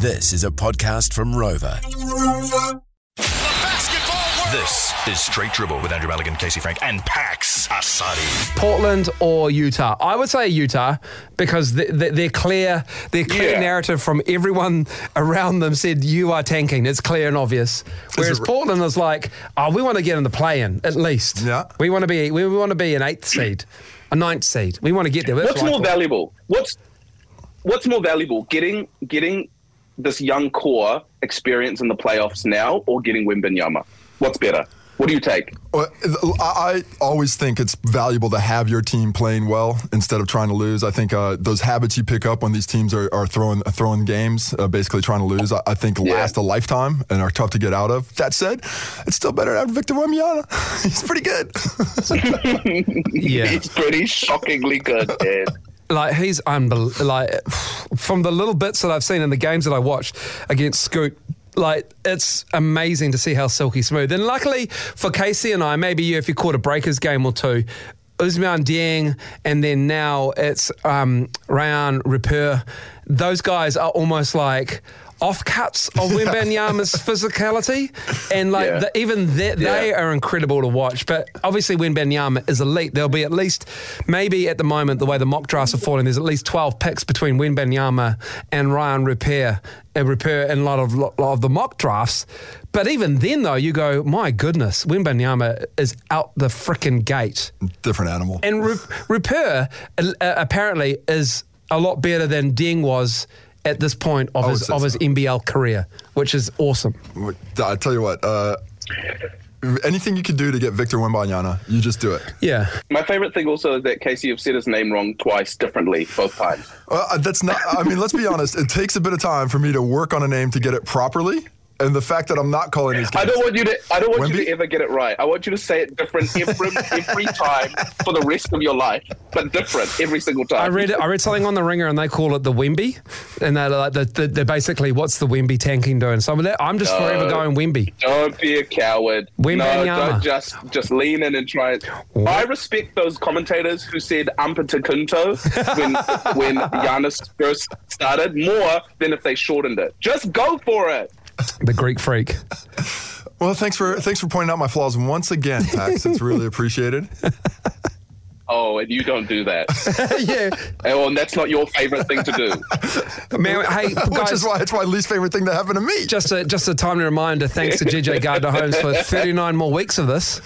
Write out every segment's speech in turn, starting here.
This is a podcast from Rover. This is Straight Dribble with Andrew Mulligan, Casey Frank, and Pax Asadi. Portland or Utah? I would say Utah because the, the, their clear, their clear Yeah. narrative from everyone around them said you are tanking. It's clear and obvious. Whereas it- Portland is like, oh, we want to get in the play-in at least. Yeah. we want to be we want to be an eighth seed, a ninth seed. We want to get there. That's What's what I more thought. valuable? What's what's more valuable? Getting getting this young core experience in the playoffs now, or getting Wimbenyama? What's better? What do you take? I I always think it's valuable to have your team playing well instead of trying to lose. I think uh, those habits you pick up when these teams are, are throwing throwing games, uh, basically trying to lose, I, I think Yeah. last a lifetime and are tough to get out of. That said, it's still better to have Victor Wembanyama. He's pretty good. Yeah. he's pretty shockingly good, man. Like he's unbel- like from the little bits that I've seen in the games that I watched against Scoot. Like it's amazing to see how silky smooth. And luckily for Casey and I, maybe you if you caught a Breakers game or two, Ousmane Dieng, and then now it's um, Rayan Rupert. Those guys are almost like offcuts of Wembanyama's physicality, and like Yeah. the, even they, they are incredible to watch. But obviously, Wembanyama is elite. There'll be at least, maybe at the moment, the way the mock drafts are falling, there's at least 12 picks between Wembanyama and Rayan Rupert, uh, Rupert in a lot of, lot of the mock drafts. But even then, though, you go, my goodness, Wembanyama is out the frickin' gate. Different animal. And Ru- Rupert uh, apparently is a lot better than Dieng was at this point of his say of his so. NBL career, which is awesome. I tell you what. Uh, anything you can do to get Victor Wembanyama, you just do it. Yeah. My favorite thing also is that Casey, you've said his name wrong twice differently, both times. Uh, that's not. I mean, let's be honest. It takes a bit of time for me to work on a name to get it properly, and the fact that I'm not calling these. I Guys, don't want you to. I don't want you to ever get it right. I want you to say it different every every time for the rest of your life, but different every single time. I read I read something on the Ringer and they call it the Wemby, and they're like the, the, they're basically what's the Wemby tanking doing? So I'm, I'm just forever going Wemby. Don't be a coward. Wembanyama. No, don't just just lean in and try it. I respect those commentators who said Antetokounmpo when when Giannis first started more than if they shortened it. Just go for it. The Greek freak. Well, thanks for thanks for pointing out my flaws once again, Pax. It's really appreciated. Oh, and you don't do that. yeah, oh, and that's not your favorite thing to do. man. Hey Which guys, is why it's my least favorite thing to happen to me. just a just a timely reminder. Thanks to JJ Gardner Holmes for 39 more weeks of this.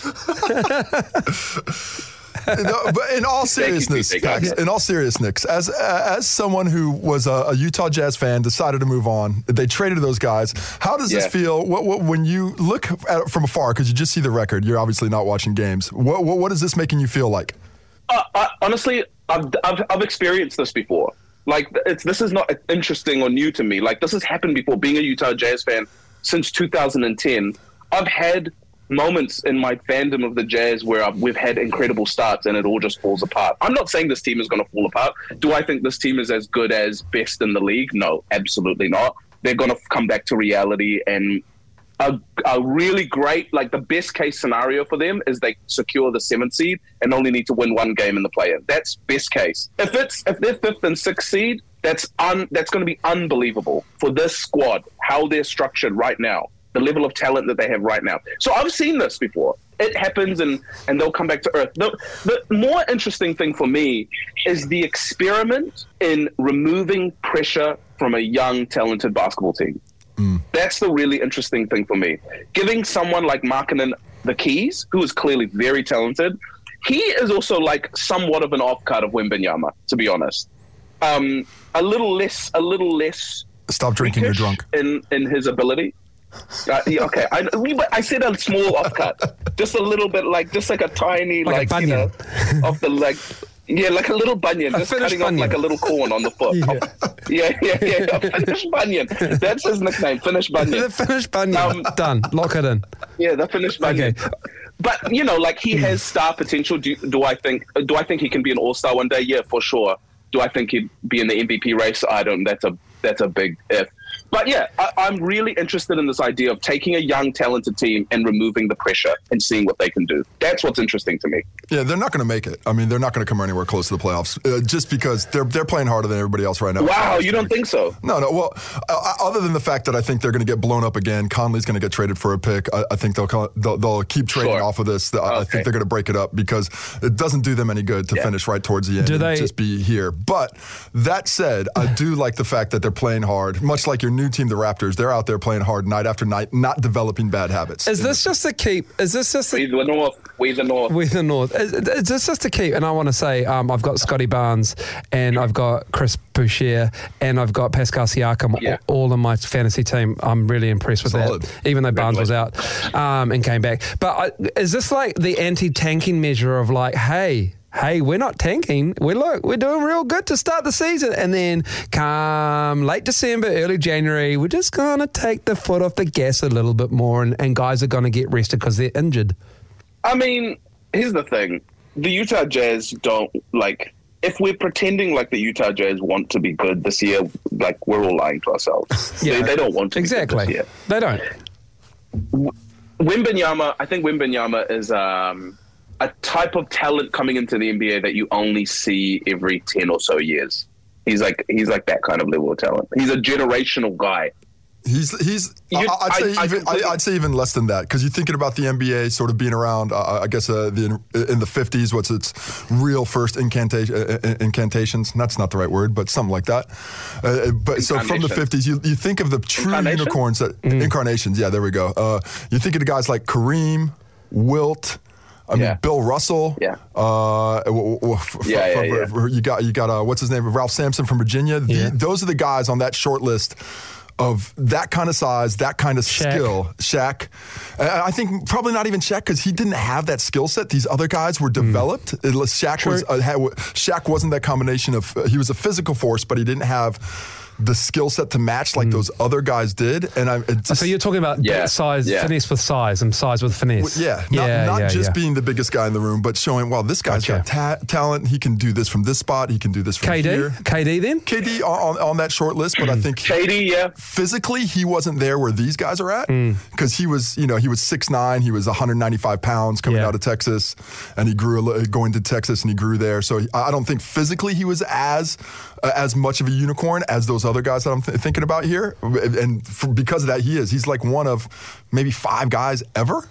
No, but in all seriousness, Pax, in all seriousness, as uh, as someone who was a, a Utah Jazz fan, decided to move on. They traded those guys. How does this feel? What, what, when you look at it from afar, because you just see the record, you're obviously not watching games. What, what what is this making you feel like? Uh, I, honestly, I've, I've I've experienced this before. Like it's this is not interesting or new to me. Like this has happened before. Being a Utah Jazz fan since 2010, I've had moments in my fandom of the Jazz where I've, we've had incredible starts and it all just falls apart. I'm not saying this team is going to fall apart. Do I think this team is as good as best in the league? No, absolutely not. They're going to come back to reality and a, a really great, like the best case scenario for them is they secure the seventh seed and only need to win one game in the play-in. That's best case. If it's if they're fifth and sixth seed, that's un, that's going to be unbelievable for this squad, how they're structured right now, the level of talent that they have right now. So I've seen this before. It happens, and and they'll come back to earth. The, the more interesting thing for me is the experiment in removing pressure from a young, talented basketball team. That's the really interesting thing for me. Giving someone like Markkanen the keys, who is clearly very talented, he is also like somewhat of an offcut of Wembenyama, to be honest. Um, a little less, a little less Stop drinking, you're drunk. in in his ability. Uh, yeah, okay, I, we, I said a small offcut, just a little bit, like just like a tiny, Like a like, you know, of the like, yeah, like a little bunion, A just finished cutting bunion. off like a little corn on the foot. yeah, yeah, yeah, yeah. Finish bunion. That's his nickname, finish bunion. The finished bunion. Um, Done. Lock it in. Yeah, the finished bunion. Okay. But you know, like he has star potential. Do, do I think? Do I think he can be an all star one day? Yeah, for sure. Do I think he'd be in the MVP race? I don't. That's a that's a big if. But yeah, I, I'm really interested in this idea of taking a young, talented team and removing the pressure and seeing what they can do. That's what's interesting to me. Yeah, they're not going to make it. I mean, they're not going to come anywhere close to the playoffs uh, just because they're they're playing harder than everybody else right now. Wow, you don't think so? No, no. Well, uh, other than the fact that I think they're going to get blown up again, Conley's going to get traded for a pick. I, I think they'll, they'll they'll keep trading Sure. off of this. I, I think they're going to break it up because it doesn't do them any good to Yeah. finish right towards the end Do and they- just be here. But that said, I do like the fact that they're playing hard. Much like your new team, the Raptors, they're out there playing hard night after night, not developing bad habits. Is this just to keep? Is this just We the North. We the North. we the North? Is, is this just to keep? And I want to say, um, I've got Scottie Barnes, and I've got Chris Boucher, and I've got Pascal Siakam, Yeah. all in my fantasy team. I'm really impressed with Solid. that, even though Barnes was out um, and came back. But I, is this like the anti-tanking measure of like, hey? Hey, we're not tanking. We look, we're doing real good to start the season, and then come late December, early January, we're just gonna take the foot off the gas a little bit more, and, and guys are gonna get rested because they're injured. I mean, here's the thing: the Utah Jazz don't like. If we're pretending like the Utah Jazz want to be good this year, like we're all lying to ourselves. They, they don't want to be good exactly. this year. They don't. Wimbenyama, I think Wimbenyama is um, a type of talent coming into the NBA that you only see every ten or so years. He's like he's like that kind of level of talent. He's a generational guy. He's he's. You- I, I'd say I- I even, completely- I, would say even less than that because you're thinking about the NBA sort of being around. Uh, I guess uh, the in the 50s. What's its real first incantation? Uh, uh, incantations. That's not the right word, but something like that. Uh, but so from the 50s, you, you think of the true unicorns that incarnations. Yeah, there we go. Uh, you think of the guys like Kareem, Wilt. I mean, Yeah. Bill Russell. Yeah. Uh, w- w- f- f- Yeah, from- yeah, yeah. You got you got uh, what's his name? Ralph Sampson from Virginia. The- Yeah. Those are the guys on that short list of that kind of size, that kind of Shaq. skill. Shaq. I think probably not even Shaq because he didn't have that skill set. These other guys were developed. It was- Shaq was True. uh, had, Shaq wasn't that combination of uh, he was a physical force, but he didn't have the skill set to match like those other guys did. And I it just, So you're talking about Yeah, size, yeah. finesse with size, and size with finesse. yeah, not, yeah, not yeah, just yeah. being the biggest guy in the room, but showing, well, this guy's Gotcha. got ta- talent. He can do this from this spot. He can do this from KD, here. KD then. KD on, on, on that short list, but I think Shady, yeah. physically he wasn't there where these guys are at Hmm. because he was you know he was 6'9 he was 195 pounds coming Yeah. out of texas and he grew a li- going to texas and he grew there so he- i I don't think physically he was as uh, as much of a unicorn as those other guys that i'm th- thinking about here. And for, because of that he is. He's like one of maybe five guys ever